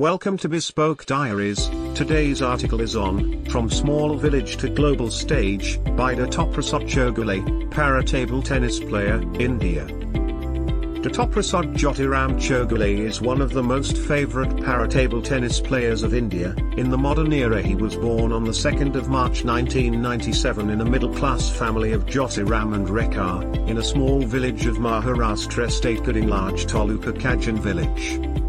Welcome to Bespoke Diaries. Today's article is on From Small Village to Global Stage by Dattaprasad Chougule, para table tennis player, India. Dattaprasad Jyotiram Chougule is one of the most favorite para table tennis players of India. In the modern era, he was born on the 2nd of March 1997 in a middle-class family of Jyotiram and Rekha, in a small village of Maharashtra state Gadhinglaj Taluka Kajan village.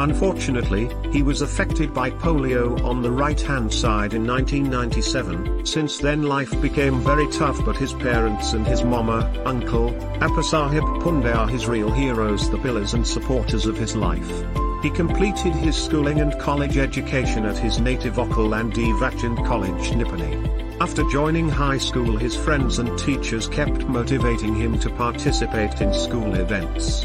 Unfortunately, he was affected by polio on the right-hand side in 1997. Since then life became very tough but his parents and his mama, uncle, Appasahib Punde are his real heroes the pillars and supporters of his life. He completed his schooling and college education at his native Okkal and College Nipani. After joining high school his friends and teachers kept motivating him to participate in school events.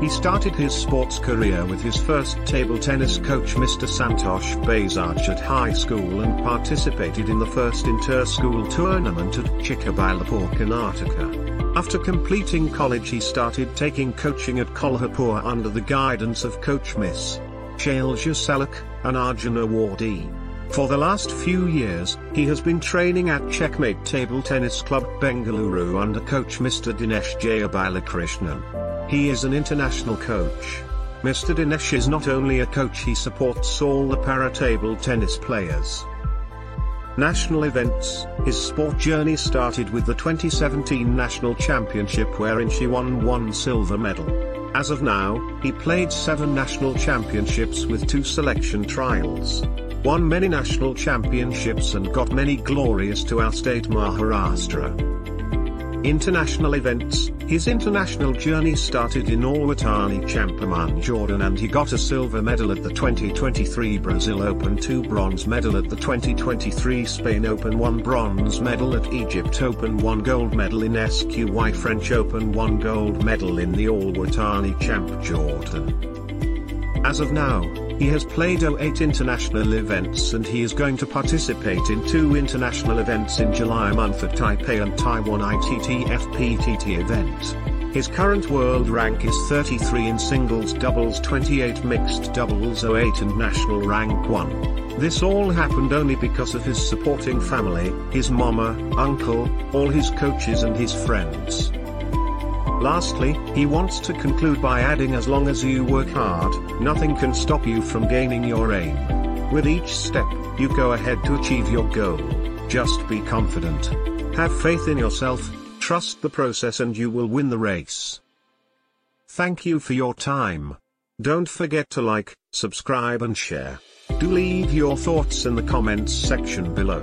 He started his sports career with his first table tennis coach Mr. Santosh Bajaj at high school and participated in the first inter-school tournament at Chikkabalapur, Karnataka. After completing college he started taking coaching at Kolhapur under the guidance of coach Miss Shailja Salokhe, an Arjun awardee. For the last few years, he has been training at Checkmate Table Tennis Club Bengaluru under coach Mr. Dinesh Jayabalakrishnan. He is an international coach. Mr. Dinesh is not only a coach he supports all the para-table tennis players. National events, his sport journey started with the 2017 National Championship wherein she won one silver medal. As of now, he played seven national championships with two selection trials. Won many national championships and got many glories to our state Maharashtra. International events, his international journey started in Alwatani Champaman Jordan and he got a silver medal at the 2023 Brazil Open 2 bronze medal at the 2023 Spain Open 1 bronze medal at Egypt Open 1 gold medal in SQY French Open 1 gold medal in the Alwatani Champ Jordan. As of now, he has played 08 international events and he is going to participate in two international events in July month at Taipei and Taiwan ITTF PTT event. His current world rank is 33 in singles doubles 28 mixed doubles 08 and national rank 1. This all happened only because of his supporting family, his mama, uncle, all his coaches and his friends. Lastly, he wants to conclude by adding as long as you work hard, nothing can stop you from gaining your aim. With each step, you go ahead to achieve your goal. Just be confident. Have faith in yourself, trust the process and you will win the race. Thank you for your time. Don't forget to like, subscribe and share. Do leave your thoughts in the comments section below.